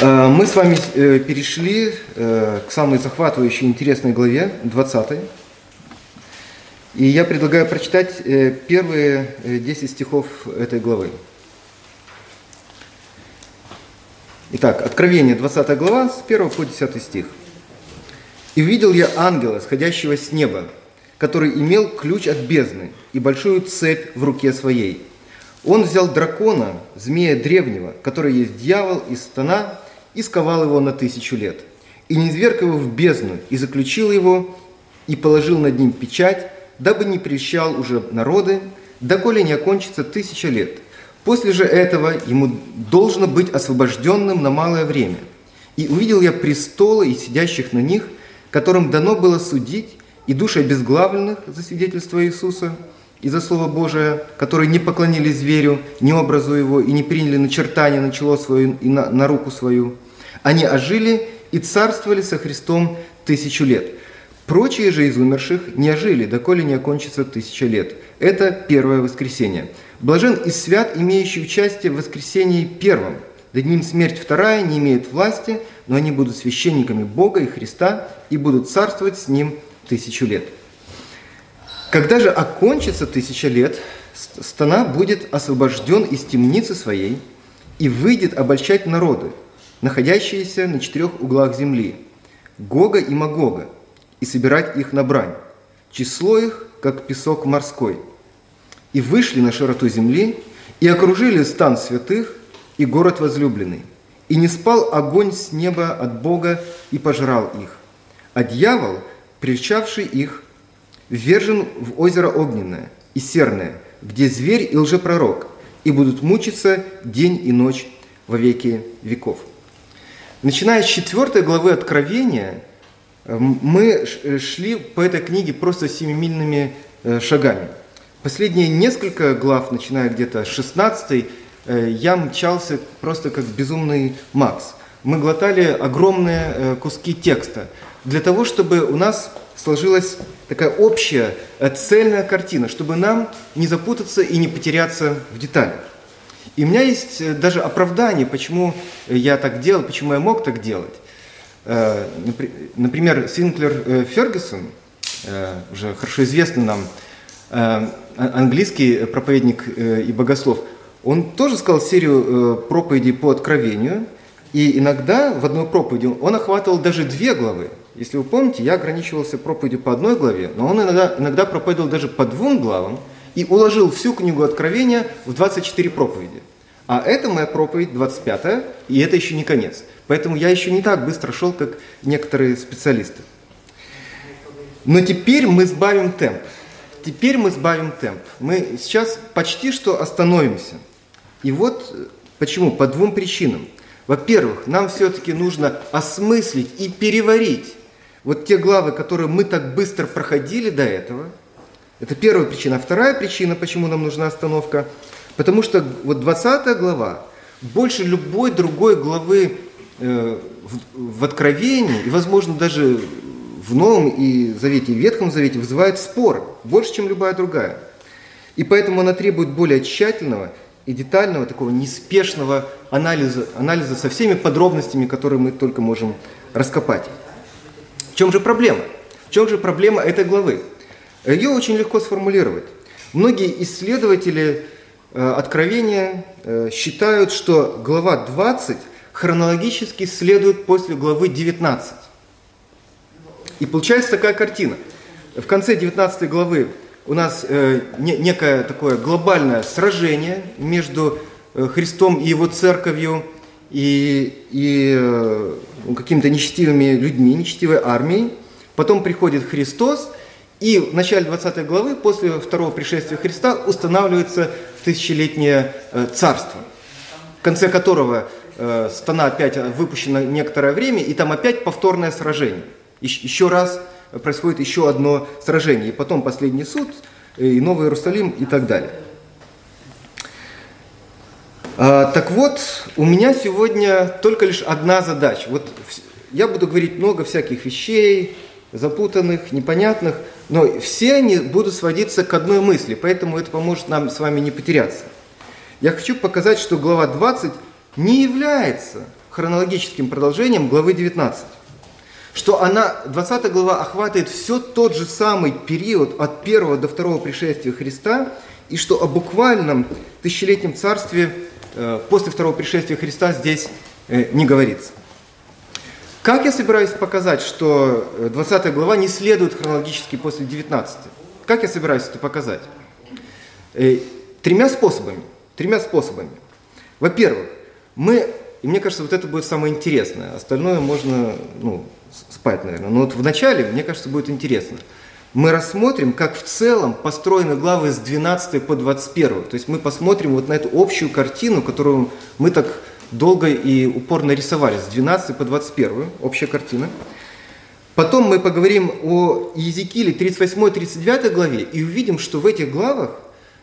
Э, мы с вами э, перешли э, к самой захватывающей интересной главе, 20. И я предлагаю прочитать первые 10 стихов этой главы. Итак, Откровение, 20 глава, с 1 по 10 стих. «И увидел я ангела, сходящего с неба, который имел ключ от бездны и большую цепь в руке своей. Он взял дракона, змея древнего, который есть дьявол и стана, и сковал его на тысячу лет, и низверг его в бездну, и заключил его, и положил над ним печать, дабы не прельщал уже народы, доколе не окончится тысяча лет. После же этого ему должно быть освобожденным на малое время. И увидел я престолы и сидящих на них, которым дано было судить, и души обезглавленных за свидетельство Иисуса и за Слово Божие, которые не поклонились зверю, не образу его, и не приняли начертание на чело свое и на, на руку свою – они ожили и царствовали со Христом тысячу лет. Прочие же из умерших не ожили, доколе не окончится тысяча лет. Это первое воскресенье. Блажен и свят, имеющий участие в воскресении первом. Над ним смерть вторая не имеет власти, но они будут священниками Бога и Христа и будут царствовать с ним тысячу лет. Когда же окончится тысяча лет, стана будет освобожден из темницы своей и выйдет обольщать народы – находящиеся на четырех углах земли, Гога и Магога, и собирать их на брань. Число их, как песок морской. И вышли на широту земли, и окружили стан святых и город возлюбленный. И не спал огонь с неба от Бога и пожрал их. А дьявол, прельчавший их, ввержен в озеро огненное и серное, где зверь и лжепророк, и будут мучиться день и ночь во веки веков. Начиная с четвертой главы Откровения, э, мы э, шли по этой книге просто семимильными э, шагами. Последние несколько глав, начиная где-то с 16 я мчался просто как безумный Макс. Мы глотали огромные куски текста для того, чтобы у нас сложилась такая общая цельная картина, чтобы нам не запутаться и не потеряться в деталях. И у меня есть э, даже оправдание, почему я так делал, почему я мог так делать. Э, например, Синклер э, Фергюсон, уже хорошо известный нам а, английский проповедник и богослов, он тоже сказал серию проповедей по откровению, и иногда в одной проповеди он охватывал даже две главы. Если вы помните, я ограничивался проповедью по одной главе, но он иногда, иногда проповедовал даже по двум главам, и уложил всю книгу Откровения в 24 проповеди. А это моя проповедь 25 и это еще не конец. Поэтому я еще не так быстро шел, как некоторые специалисты. Но теперь мы сбавим темп. Теперь мы сбавим темп. Мы сейчас почти что остановимся. И вот почему? По двум причинам. Во-первых, нам все-таки нужно осмыслить и переварить вот те главы, которые мы так быстро проходили до этого – это первая причина. Вторая причина, почему нам нужна остановка, потому что вот 20 глава больше любой другой главы э, в, в Откровении, и, возможно, даже в Новом и Завете, и Ветхом Завете вызывает спор, больше, чем любая другая. И поэтому она требует более тщательного и детального, такого неспешного анализа, анализа со всеми подробностями, которые мы только можем раскопать. В чем же проблема? В чем же проблема этой главы? Ее очень легко сформулировать. Многие исследователи э, Откровения э, считают, что глава 20 хронологически следует после главы 19. И получается такая картина. В конце 19 главы у нас э, некое такое глобальное сражение между Христом и его церковью и, и какими-то нечестивыми людьми, нечестивой армией. Потом приходит Христос – и в начале 20 главы, после второго пришествия Христа, устанавливается тысячелетнее э, царство, в конце которого э, стана опять выпущена некоторое время, и там опять повторное сражение. Еще раз происходит еще одно сражение, и потом последний суд, э, и Новый Иерусалим и так далее. А, так вот, у меня сегодня только лишь одна задача. Вот я буду говорить много всяких вещей, запутанных, непонятных, но все они будут сводиться к одной мысли, поэтому это поможет нам с вами не потеряться. Я хочу показать, что глава 20 не является хронологическим продолжением главы 19. Что она, 20 глава охватывает все тот же самый период от первого до второго пришествия Христа, и что о буквальном тысячелетнем царстве э, после второго пришествия Христа здесь э, не говорится. Как я собираюсь показать, что 20 глава не следует хронологически после 19? Как я собираюсь это показать? Тремя способами. Тремя способами. Во-первых, мы, и мне кажется, вот это будет самое интересное, остальное можно ну, спать, наверное. Но вот в начале, мне кажется, будет интересно. Мы рассмотрим, как в целом построены главы с 12 по 21. То есть мы посмотрим вот на эту общую картину, которую мы так долго и упорно рисовали, с 12 по 21, общая картина. Потом мы поговорим о Езекииле 38-39 главе и увидим, что в этих главах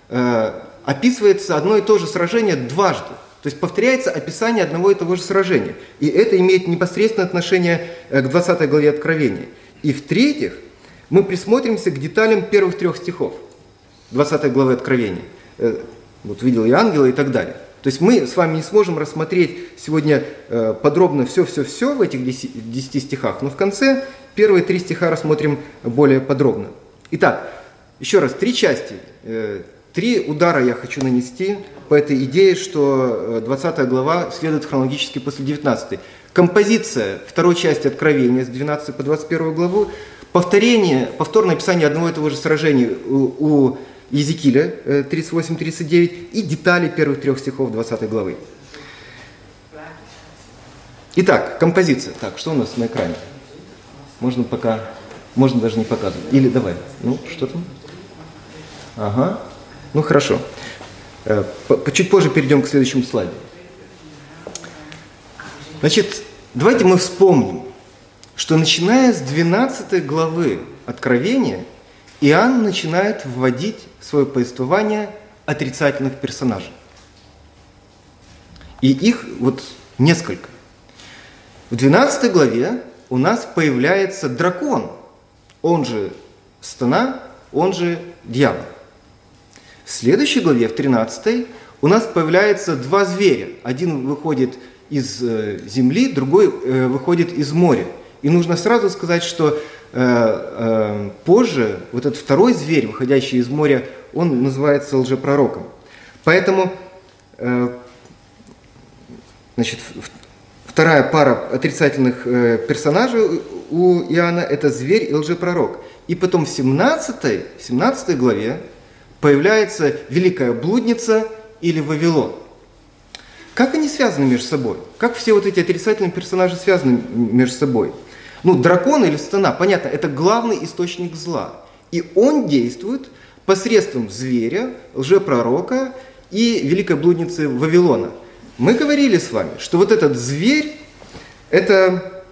э, описывается одно и то же сражение дважды. То есть повторяется описание одного и того же сражения. И это имеет непосредственное отношение э, к 20 главе Откровения. И в-третьих, мы присмотримся к деталям первых трех стихов 20 главы Откровения. Э, вот видел я ангела и так далее. То есть мы с вами не сможем рассмотреть сегодня э, подробно все-все-все в этих 10 стихах, но в конце первые три стиха рассмотрим более подробно. Итак, еще раз, три части Три удара я хочу нанести по этой идее, что 20 э, глава следует хронологически после 19. Композиция второй части Откровения с 12 по 21 главу, повторение, повторное описание одного и того же сражения у, у Езекииля 38-39 э, и детали первых трех стихов 20 главы. Итак, композиция. Так, что у нас на экране? Можно пока, можно даже не показывать. Или давай, ну, что там? Ага, ну хорошо. Э, чуть позже перейдем к следующему слайду. Значит, давайте мы вспомним, что начиная с 12 главы Откровения, Иоанн начинает вводить в свое повествование отрицательных персонажей. И их вот несколько. В 12 главе у нас появляется дракон, он же стана, он же дьявол. В следующей главе, в 13, у нас появляются два зверя. Один выходит из э, земли, другой э, выходит из моря. И нужно сразу сказать, что э, позже вот этот второй зверь, выходящий из моря, он называется лжепророком. Поэтому значит, вторая пара отрицательных персонажей у Иоанна – это зверь и лжепророк. И потом в 17, 17 главе появляется великая блудница или Вавилон. Как они связаны между собой? Как все вот эти отрицательные персонажи связаны между собой? Ну, дракон или стена, понятно, это главный источник зла. И он действует посредством зверя, лжепророка и великой блудницы Вавилона. Мы говорили с вами, что вот этот зверь – это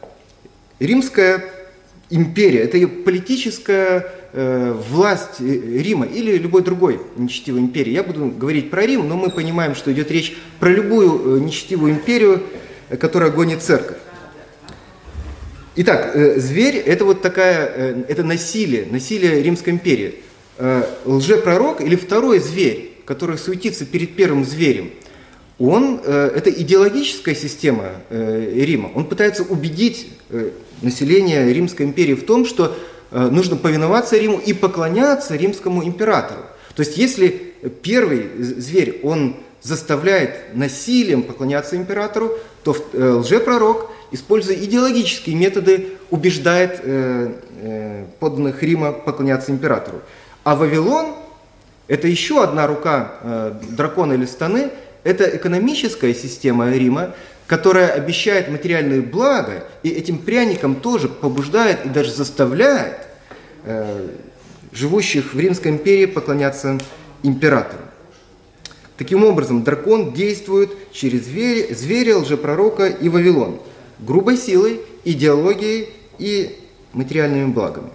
римская империя, это ее политическая Э, власть э, Рима или любой другой нечестивой империи. Я буду говорить про Рим, но мы понимаем, что идет речь про любую э, нечестивую империю, которая гонит церковь. Итак, зверь – это вот такая, это насилие, насилие Римской империи. Лжепророк или второй зверь, который суетится перед первым зверем, он, это идеологическая система Рима. Он пытается убедить население Римской империи в том, что Э, нужно повиноваться Риму и поклоняться римскому императору. То есть если первый зверь, он заставляет насилием поклоняться императору, то э, лжепророк, используя идеологические методы, убеждает э, подданных Рима поклоняться императору. А Вавилон – это еще одна рука дракона или станы, это экономическая система Рима, которая обещает материальные блага, и этим пряником тоже побуждает и даже заставляет э, живущих в Римской империи поклоняться императору. Таким образом, дракон действует через зверя, зверя лжепророка и Вавилон, грубой силой, идеологией и материальными благами.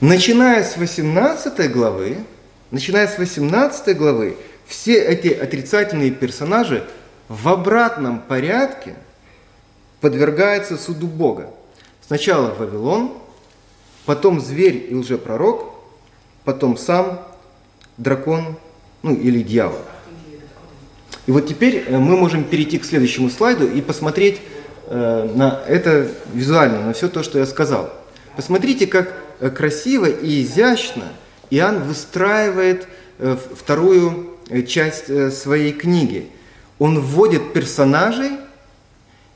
Начиная с 18 главы, начиная с 18 главы, все эти отрицательные персонажи в обратном порядке подвергаются суду Бога. Сначала Вавилон, потом зверь и лжепророк, потом сам дракон, ну или дьявол. И вот теперь э, мы можем перейти к следующему слайду и посмотреть э, на это визуально, на все то, что я сказал. Посмотрите, как э, красиво и изящно Иоанн выстраивает вторую часть своей книги. Он вводит персонажей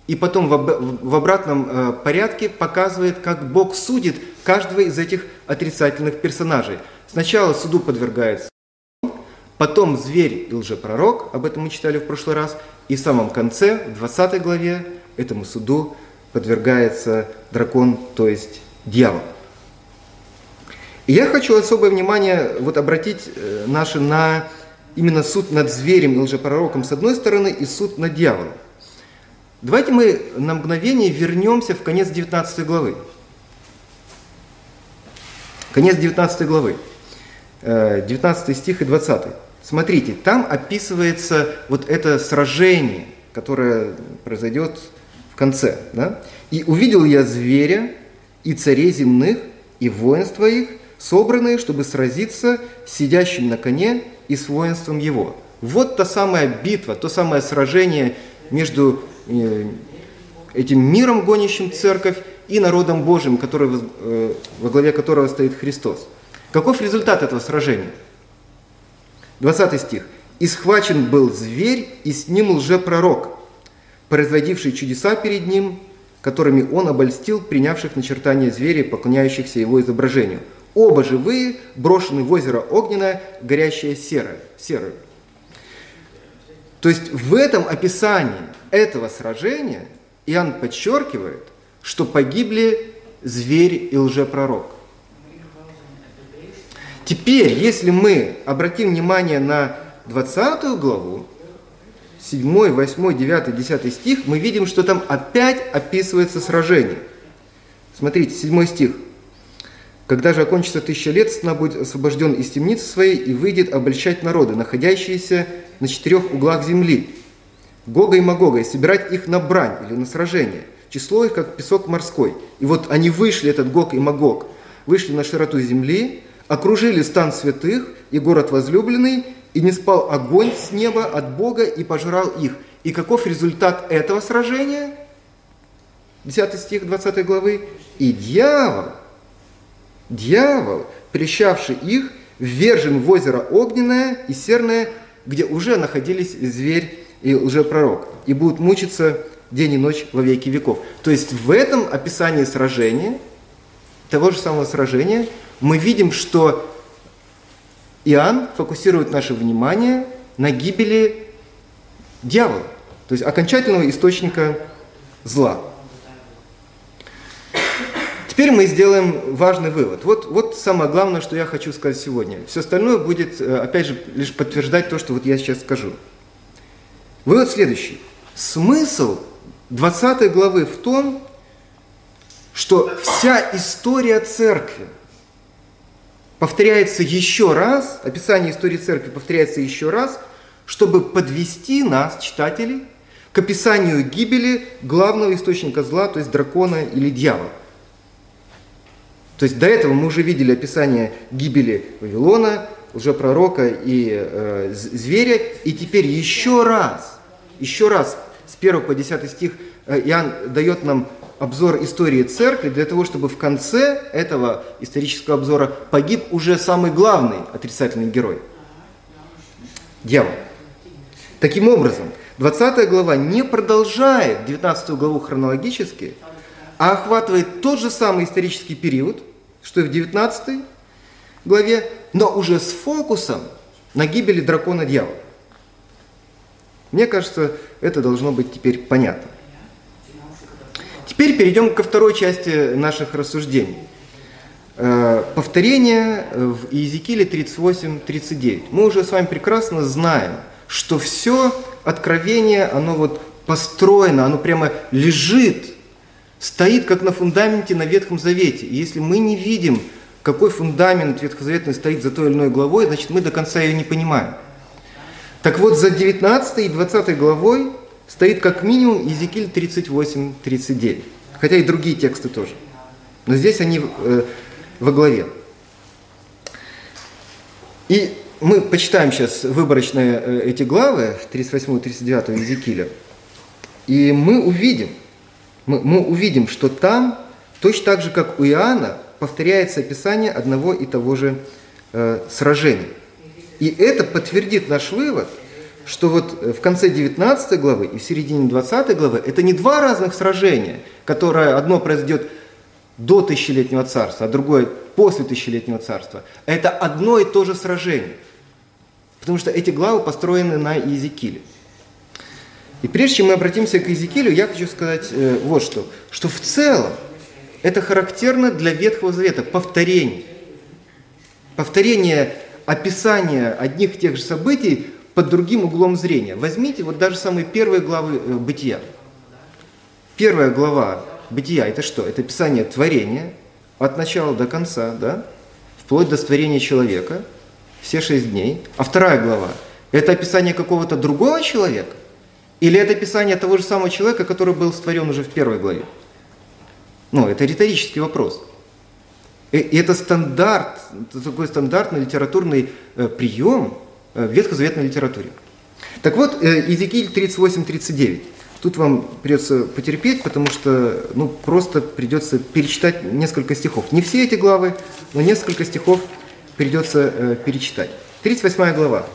и потом в обратном порядке показывает, как Бог судит каждого из этих отрицательных персонажей. Сначала суду подвергается потом зверь и лжепророк, об этом мы читали в прошлый раз, и в самом конце, в 20 главе, этому суду подвергается дракон, то есть дьявол. И я хочу особое внимание вот обратить э, наше на именно суд над зверем и лжепророком с одной стороны и суд над дьяволом. Давайте мы на мгновение вернемся в конец 19 главы. Конец 19 главы. 19 э, стих и 20. Смотрите, там описывается вот это сражение, которое произойдет в конце. Да? «И увидел я зверя, и царей земных, и воинства их, собранные, чтобы сразиться с сидящим на коне и с воинством его». Вот та самая битва, то самое сражение между э, этим миром, гонящим церковь, и народом Божьим, который, э, во главе которого стоит Христос. Каков результат этого сражения? 20 стих. «И схвачен был зверь, и с ним лжепророк, производивший чудеса перед ним, которыми он обольстил принявших начертания зверя поклоняющихся его изображению. Оба живые, брошены в озеро огненное, горящее серое, серое. То есть в этом описании этого сражения Иоанн подчеркивает, что погибли зверь и лжепророк. Теперь, если мы обратим внимание на 20 главу, 7, 8, 9, 10 стих, мы видим, что там опять описывается сражение. Смотрите, 7 стих. «Когда же окончится тысяча лет, сна будет освобожден из темницы своей и выйдет обольщать народы, находящиеся на четырех углах земли, Гога и Магога, и собирать их на брань или на сражение. Число их, как песок морской. И вот они вышли, этот Гог и Магог, вышли на широту земли, окружили стан святых и город возлюбленный, и не спал огонь с неба от Бога и пожрал их. И каков результат этого сражения? 10 стих 20 главы. И дьявол, дьявол, прищавший их, ввержен в озеро огненное и серное, где уже находились зверь и лжепророк, и будут мучиться день и ночь во веки веков. То есть в этом описании сражения, того же самого сражения, мы видим, что Иоанн фокусирует наше внимание на гибели дьявола, то есть окончательного источника зла. Теперь мы сделаем важный вывод. Вот, вот самое главное, что я хочу сказать сегодня. Все остальное будет, э, опять же, лишь подтверждать то, что вот я сейчас скажу. Вывод следующий. Смысл 20 главы в том, что вся история церкви – повторяется еще раз, описание истории церкви повторяется еще раз, чтобы подвести нас, читателей, к описанию гибели главного источника зла, то есть дракона или дьявола. То есть до этого мы уже видели описание гибели Вавилона, лжепророка и э, зверя, и теперь еще раз, еще раз с 1 по 10 стих э, Иоанн дает нам обзор истории церкви для того, чтобы в конце этого исторического обзора погиб уже самый главный отрицательный герой – дьявол. Таким образом, 20 глава не продолжает 19 главу хронологически, а охватывает тот же самый исторический период, что и в 19 главе, но уже с фокусом на гибели дракона дьявола. Мне кажется, это должно быть теперь понятно. Теперь перейдем ко второй части наших рассуждений. Э, повторение в Иезекииле 38-39. Мы уже с вами прекрасно знаем, что все откровение, оно вот построено, оно прямо лежит, стоит как на фундаменте на Ветхом Завете. И если мы не видим, какой фундамент ветхозаветный стоит за той или иной главой, значит мы до конца ее не понимаем. Так вот, за 19 и 20 главой стоит как минимум Иезекииль 38-39, хотя и другие тексты тоже. Но здесь они э, во главе. И мы почитаем сейчас выборочно э, эти главы, 38 и 39 Иезекииля, и мы увидим, мы, мы увидим, что там, точно так же, как у Иоанна, повторяется описание одного и того же э, сражения. И это подтвердит наш вывод, что вот в конце 19 главы и в середине 20 главы это не два разных сражения, которое одно произойдет до тысячелетнего царства, а другое после тысячелетнего царства. Это одно и то же сражение. Потому что эти главы построены на Иезекииле. И прежде чем мы обратимся к Иезекиилю, я хочу сказать э, вот что. Что в целом это характерно для Ветхого Завета, повторение. Повторение описания одних и тех же событий под другим углом зрения. Возьмите вот даже самые первые главы э, Бытия. Первая глава Бытия – это что? Это описание творения от начала до конца, да? вплоть до створения человека, все шесть дней. А вторая глава – это описание какого-то другого человека? Или это описание того же самого человека, который был створен уже в первой главе? Ну, это риторический вопрос. И это стандарт, такой стандартный литературный э, прием в ветхозаветной литературе. Так вот, э, Иезекииль 38-39. Тут вам придется потерпеть, потому что ну, просто придется перечитать несколько стихов. Не все эти главы, но несколько стихов придется э, перечитать. 38 глава.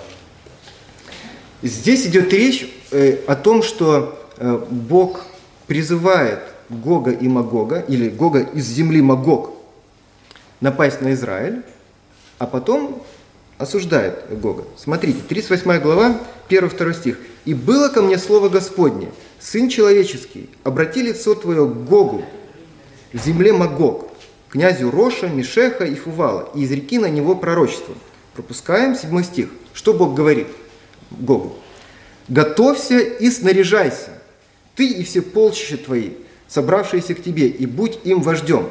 Здесь идет речь э, о том, что э, Бог призывает Гога и Магога, или Гога из земли Магог, напасть на Израиль, а потом осуждает Гога. Смотрите, 38 глава, 1-2 стих. «И было ко мне слово Господне, Сын человеческий, обрати лицо твое к Гогу, земле Магог, князю Роша, Мишеха и Фувала, и изреки на него пророчество. Пропускаем седьмой стих. Что Бог говорит Гогу? «Готовься и снаряжайся, ты и все полчища твои, собравшиеся к тебе, и будь им вождем.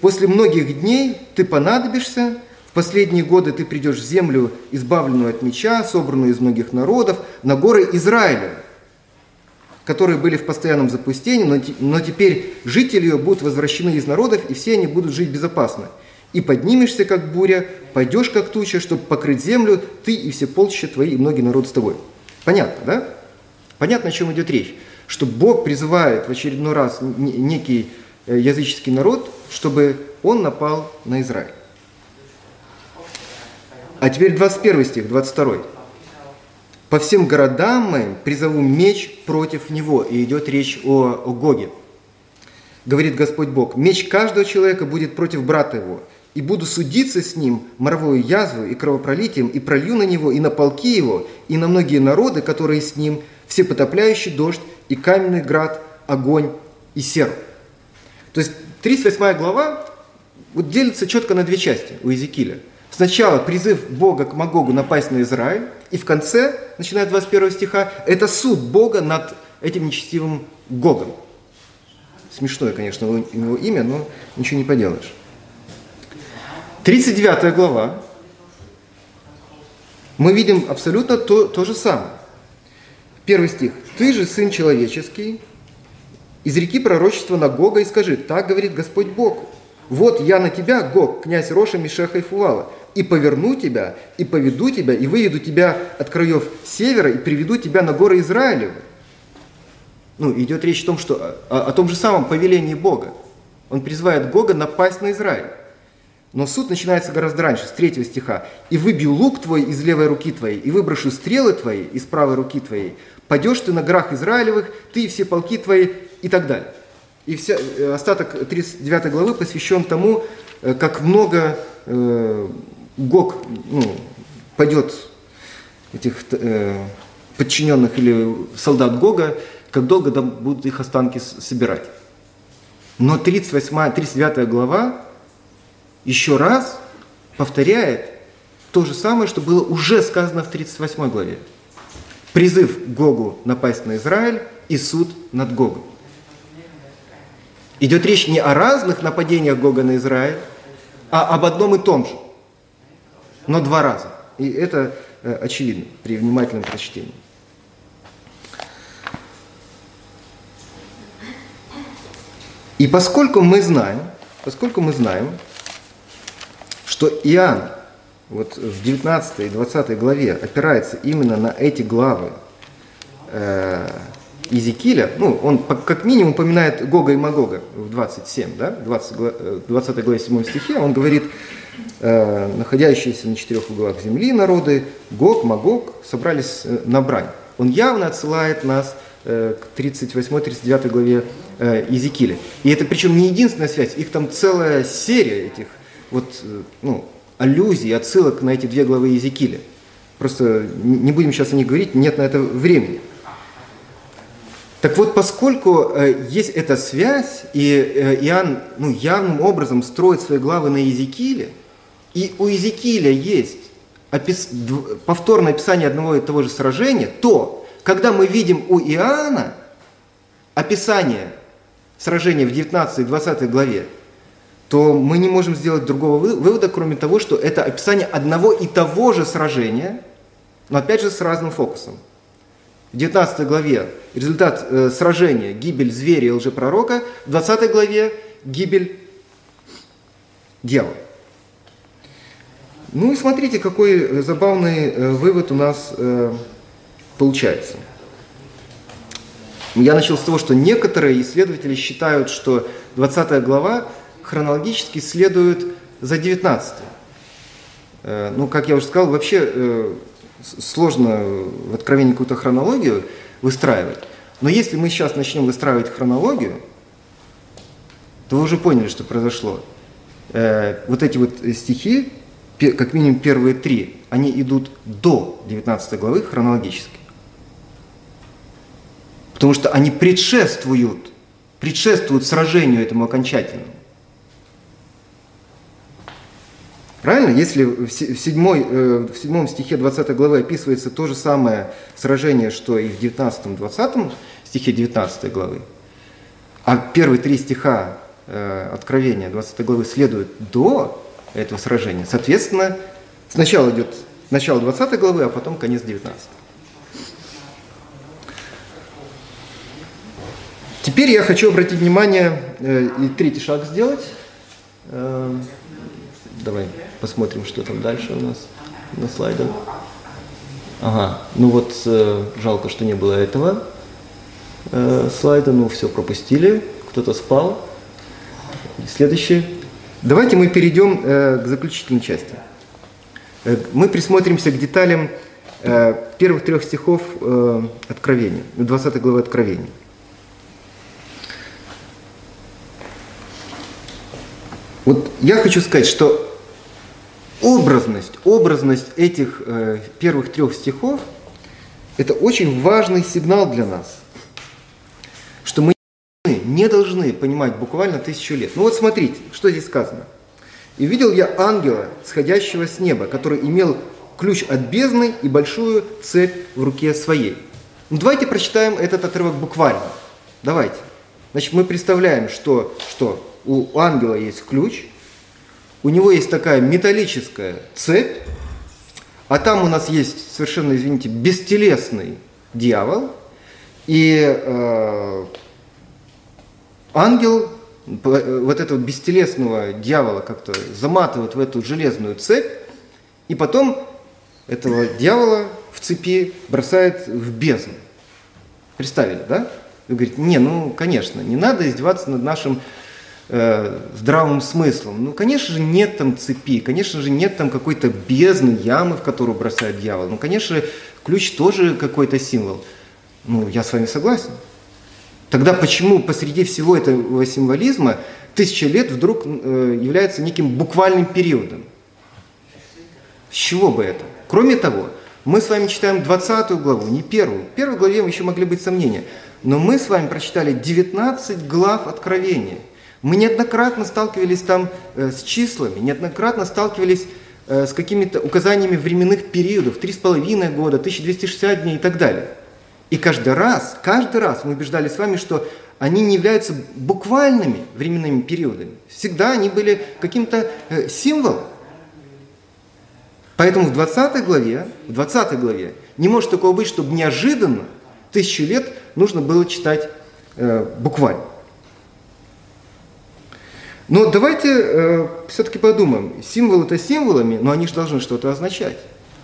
После многих дней ты понадобишься, в последние годы ты придешь в землю, избавленную от меча, собранную из многих народов, на горы Израиля, которые были в постоянном запустении, но, но теперь жители ее будут возвращены из народов, и все они будут жить безопасно. И поднимешься, как буря, пойдешь, как туча, чтобы покрыть землю, ты и все полчища твои, и многие народ с тобой. Понятно, да? Понятно, о чем идет речь. Что Бог призывает в очередной раз некий э, языческий народ, чтобы он напал на Израиль. А теперь 21 стих, 22. По всем городам моим призову меч против него. И идет речь о, о Гоге. Говорит Господь Бог, меч каждого человека будет против брата его, и буду судиться с ним моровую язву и кровопролитием, и пролью на него, и на полки его, и на многие народы, которые с ним, все потопляющий дождь, и каменный град, огонь и серу. То есть 38 глава вот делится четко на две части у Иезекииля. Сначала призыв Бога к Магогу напасть на Израиль, и в конце, начиная с 21 стиха, это суд Бога над этим нечестивым Гогом. Смешное, конечно, у него имя, но ничего не поделаешь. 39 глава. Мы видим абсолютно то, то же самое. Первый стих. «Ты же, Сын Человеческий, изреки пророчество на Гога и скажи, так говорит Господь Бог, вот я на тебя, Гог, князь Роша, Мишеха и Фувала, и поверну тебя, и поведу тебя, и выведу тебя от краев севера, и приведу тебя на горы Израилевы. Ну, идет речь о том, что, о, о том же самом повелении Бога. Он призывает Гога напасть на Израиль. Но суд начинается гораздо раньше, с третьего стиха. «И выбью лук твой из левой руки твоей, и выброшу стрелы твои из правой руки твоей. Падешь ты на горах Израилевых, ты и все полки твои» и так далее. И вся, э, остаток 39 главы посвящен тому, э, как много э, Гог ну, пойдет этих э, подчиненных или солдат Гога, как долго там будут их останки собирать. Но 38, 39 глава еще раз повторяет то же самое, что было уже сказано в 38 главе. Призыв Гогу напасть на Израиль и суд над Гогом. Идет речь не о разных нападениях Гога на Израиль, а об одном и том же – но два раза. И это э, очевидно при внимательном прочтении. И поскольку мы знаем, поскольку мы знаем, что Иоанн вот в 19 и 20 главе опирается именно на эти главы э, Изекииля, ну, он как минимум упоминает Гога и Магога в 27, да, 20, 20 главе 7 стихе, он говорит, э, находящиеся на четырех углах земли народы, Гог, Магог собрались э, на брань. Он явно отсылает нас э, к 38-39 главе э. И это причем не единственная связь, их там целая серия этих вот, э, ну, аллюзий, отсылок на эти две главы Иезекииля. Просто не будем сейчас о них говорить, нет на это времени. Так вот, поскольку э, есть эта связь, и э, Иоанн ну, явным образом строит свои главы на Иезекииле, и у Иезекииля есть опис... повторное описание одного и того же сражения, то, когда мы видим у Иоанна описание сражения в 19 и 20 главе, то мы не можем сделать другого вывода, кроме того, что это описание одного и того же сражения, но опять же с разным фокусом в 19 главе результат э, сражения, гибель зверя и лжепророка, в 20 главе гибель дьявола. Ну и смотрите, какой э, забавный э, вывод у нас э, получается. Я начал с того, что некоторые исследователи считают, что 20 глава хронологически следует за 19. Э, ну, как я уже сказал, вообще сложно в откровении какую-то хронологию выстраивать. Но если мы сейчас начнем выстраивать хронологию, то вы уже поняли, что произошло. Вот эти вот стихи, как минимум первые три, они идут до 19 главы хронологически. Потому что они предшествуют, предшествуют сражению этому окончательному. Правильно? Если в, седьмой, э, в седьмом стихе 20 главы описывается то же самое сражение, что и в 19-20 стихе 19 главы, а первые три стиха э, Откровения 20 главы следуют до этого сражения, соответственно, сначала идет начало 20 главы, а потом конец 19. Теперь я хочу обратить внимание э, и третий шаг сделать. Э, давай посмотрим, что там дальше у нас на слайдах. Ага, ну вот э, жалко, что не было этого э, слайда, ну все пропустили, кто-то спал. Следующий. Давайте мы перейдем э, к заключительной части. Э, мы присмотримся к деталям э, первых трех стихов Откровения, 20 главы Откровения. Вот я хочу сказать, что образность, образность этих э, первых трех стихов – это очень важный сигнал для нас, что мы не должны понимать буквально тысячу лет. Ну вот смотрите, что здесь сказано. «И видел я ангела, сходящего с неба, который имел ключ от бездны и большую цепь в руке своей». Ну давайте прочитаем этот отрывок буквально. Давайте. Значит, мы представляем, что, что у ангела есть ключ – у него есть такая металлическая цепь, а там у нас есть совершенно, извините, бестелесный дьявол, и э, ангел вот этого бестелесного дьявола как-то заматывает в эту железную цепь, и потом этого дьявола в цепи бросает в бездну. Представили, да? Вы говорите, не, ну, конечно, не надо издеваться над нашим э, здравым смыслом. Ну, конечно же, нет там цепи, конечно же, нет там какой-то бездны, ямы, в которую бросает дьявол. Ну, конечно ключ тоже какой-то символ. Ну, я с вами согласен. Тогда почему посреди всего этого символизма тысяча лет вдруг э, является неким буквальным периодом? С чего бы это? Кроме того, мы с вами читаем 20 главу, не первую. В первой главе еще могли быть сомнения. Но мы с вами прочитали 19 глав Откровения. Мы неоднократно сталкивались там э, с числами, неоднократно сталкивались э, с какими-то указаниями временных периодов, 3,5 года, 1260 дней и так далее. И каждый раз, каждый раз мы убеждали с вами, что они не являются буквальными временными периодами. Всегда они были каким-то э, символом. Поэтому в 20 главе, в 20 главе не может такого быть, чтобы неожиданно тысячу лет нужно было читать э, буквально. Но давайте э, все-таки подумаем. Символы-то символами, но они же должны что-то означать.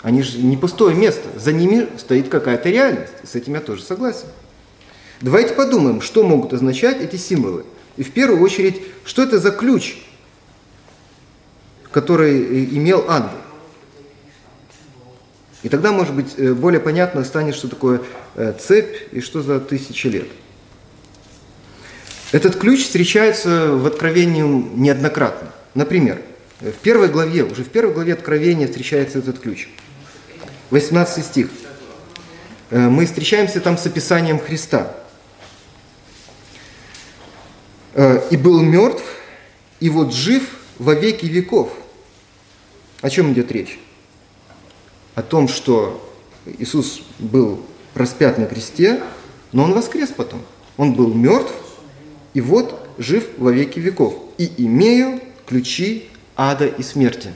Они же не пустое место. За ними стоит какая-то реальность. С этим я тоже согласен. Давайте подумаем, что могут означать эти символы. И в первую очередь, что это за ключ, который э, имел ангел. И тогда, может быть, э, более понятно станет, что такое э, цепь и что за тысячи лет. Этот ключ встречается в Откровении неоднократно. Например, в первой главе, уже в первой главе Откровения встречается этот ключ. 18 стих. Э, мы встречаемся там с описанием Христа. Э, «И был мертв, и вот жив во веки веков». О чем идет речь? О том, что Иисус был распят на кресте, но Он воскрес потом. Он был мертв, и вот жив во веки веков, и имею ключи ада и смерти.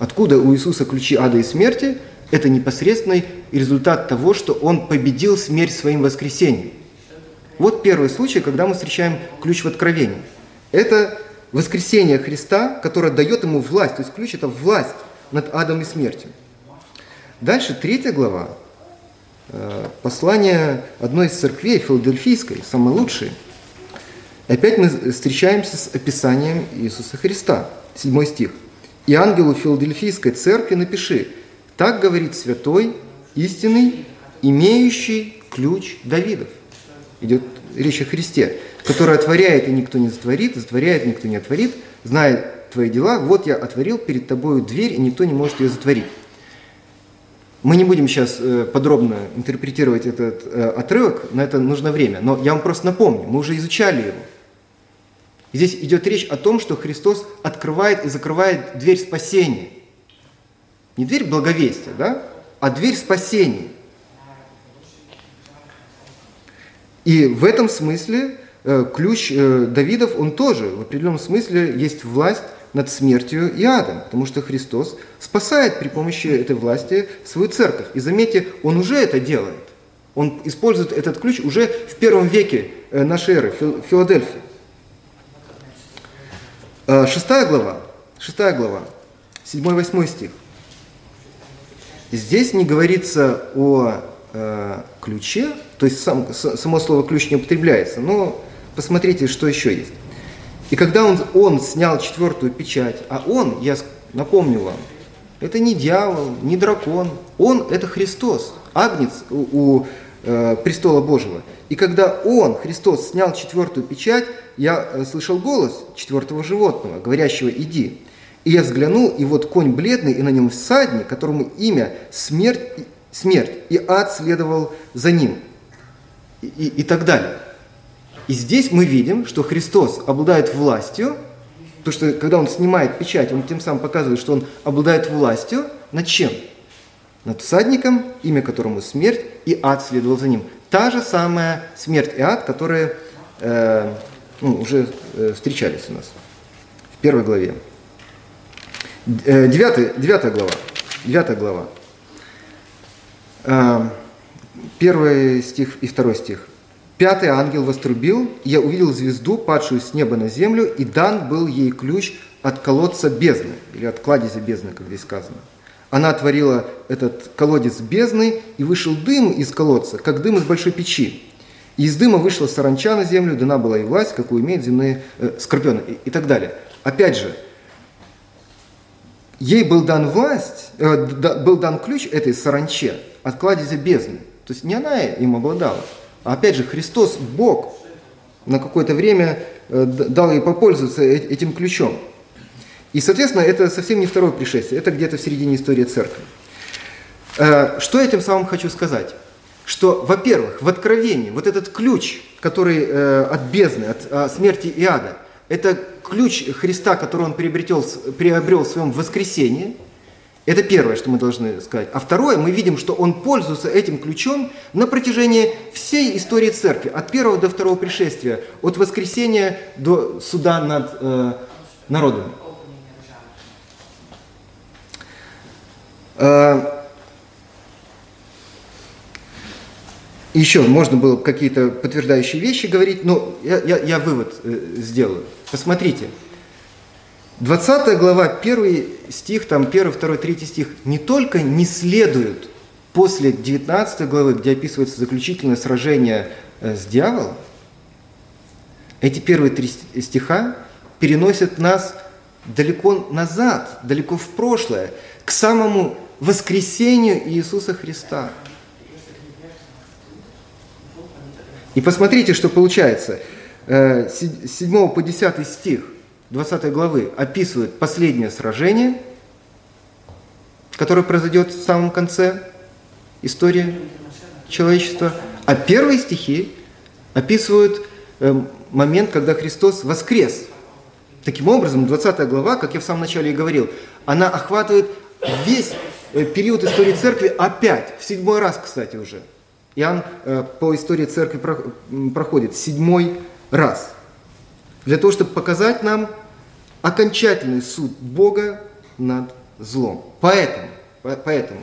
Откуда у Иисуса ключи ада и смерти? Это непосредственный результат того, что Он победил смерть своим воскресением. Вот первый случай, когда мы встречаем ключ в Откровении. Это воскресение Христа, которое дает ему власть. То есть ключ – это власть над адом и смертью. Дальше третья глава Э, послание одной из церквей, филадельфийской, самой лучшей. опять мы встречаемся с описанием Иисуса Христа. Седьмой стих. «И ангелу филадельфийской церкви напиши, так говорит святой, истинный, имеющий ключ Давидов». Идет речь о Христе, который отворяет, и никто не затворит, затворяет, никто не отворит, знает твои дела, вот я отворил перед тобою дверь, и никто не может ее затворить. Мы не будем сейчас э, подробно интерпретировать этот э, отрывок, на это нужно время, но я вам просто напомню, мы уже изучали его. Здесь идет речь о том, что Христос открывает и закрывает дверь спасения. Не дверь благовестия, да? а дверь спасения. И в этом смысле э, ключ Давидов, он тоже в определенном смысле есть власть над смертью и адом, потому что Христос спасает при помощи этой власти свою церковь. И заметьте, Он уже это делает. Он использует этот ключ уже в первом веке э, нашей эры, в Филадельфии. Э, шестая глава, шестая глава, 7-8 стих. Здесь не говорится о э, ключе, то есть сам, само слово ключ не употребляется, но посмотрите, что еще есть. И когда он, он снял четвертую печать, а он, я напомню вам, это не дьявол, не дракон, он это Христос, агнец у, у э, престола Божьего. И когда он, Христос, снял четвертую печать, я э, слышал голос четвертого животного, говорящего «иди». И я взглянул, и вот конь бледный, и на нем всадник, которому имя смерть, смерть, и ад следовал за ним, и, и, и так далее. И здесь мы видим, что Христос обладает властью, то что когда он снимает печать, он тем самым показывает, что он обладает властью над чем? Над всадником, имя которому смерть, и ад следовал за ним. Та же самая смерть и ад, которые э, ну, уже э, встречались у нас в первой главе. Э, девятая, девятая глава. Девятая глава. Э, первый стих и второй стих. Пятый ангел вострубил, и я увидел звезду, падшую с неба на землю, и дан был ей ключ от колодца бездны, или от кладезя бездны, как здесь сказано. Она отворила этот колодец бездны, и вышел дым из колодца, как дым из большой печи. Из дыма вышла саранча на землю, дана была и власть, какую имеют земные э, скорпионы, и, и так далее. Опять же, ей был дан власть, э, да, был дан ключ этой саранче от кладезя бездны. То есть не она им обладала. А опять же, Христос, Бог, на какое-то время э, дал ей попользоваться э, этим ключом. И, соответственно, это совсем не второе пришествие, это где-то в середине истории церкви. Э, что я этим самым хочу сказать? Что, во-первых, в Откровении вот этот ключ, который от бездны, от смерти и ада, это ключ Христа, который он приобретел, приобрел в своем воскресении – это первое, что мы должны сказать. А второе, мы видим, что он пользуется этим ключом на протяжении всей истории церкви, от первого до второго пришествия, от воскресения до суда над э, народом. Э, Еще можно было какие-то подтверждающие вещи говорить, но я, я, я вывод э, сделаю. Посмотрите. 20 глава, первый стих, там 1, 2, 3 стих не только не следуют после 19 главы, где описывается заключительное сражение э, с дьяволом, эти первые три стиха переносят нас далеко назад, далеко в прошлое, к самому воскресению Иисуса Христа. И посмотрите, что получается. Э, с 7 по 10 стих 20 главы описывает последнее сражение, которое произойдет в самом конце истории человечества. А первые стихи описывают э, момент, когда Христос воскрес. Таким образом, 20 глава, как я в самом начале и говорил, она охватывает весь э, период истории церкви опять, в седьмой раз, кстати, уже. Иоанн э, по истории церкви проходит седьмой раз. Для того, чтобы показать нам окончательный суд Бога над злом. Поэтому, поэтому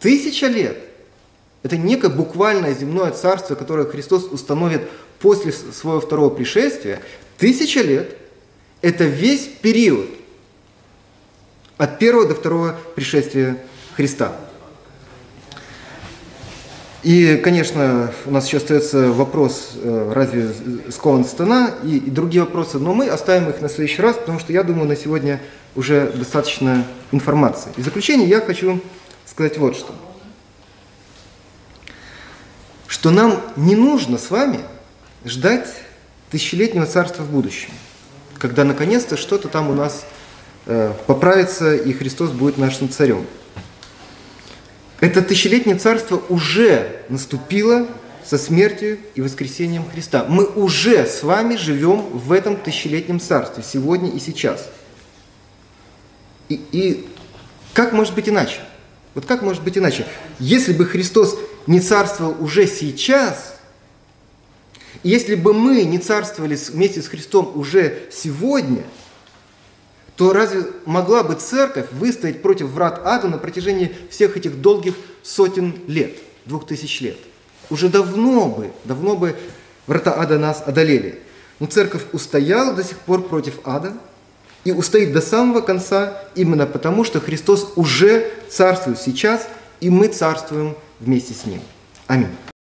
тысяча лет – это некое буквальное земное царство, которое Христос установит после своего второго пришествия. Тысяча лет – это весь период от первого до второго пришествия Христа. И, конечно, у нас еще остается вопрос, э, разве скован стена и, и другие вопросы, но мы оставим их на следующий раз, потому что я думаю, на сегодня уже достаточно информации. И в заключение я хочу сказать вот что. Что нам не нужно с вами ждать тысячелетнего царства в будущем, когда наконец-то что-то там у нас э, поправится и Христос будет нашим царем. Это тысячелетнее царство уже наступило со смертью и воскресением Христа. Мы уже с вами живем в этом тысячелетнем царстве, сегодня и сейчас. И, и как может быть иначе? Вот как может быть иначе? Если бы Христос не царствовал уже сейчас, если бы мы не царствовали вместе с Христом уже сегодня – то разве могла бы церковь выстоять против врат ада на протяжении всех этих долгих сотен лет, двух тысяч лет? Уже давно бы, давно бы врата ада нас одолели. Но церковь устояла до сих пор против ада и устоит до самого конца именно потому, что Христос уже царствует сейчас, и мы царствуем вместе с Ним. Аминь.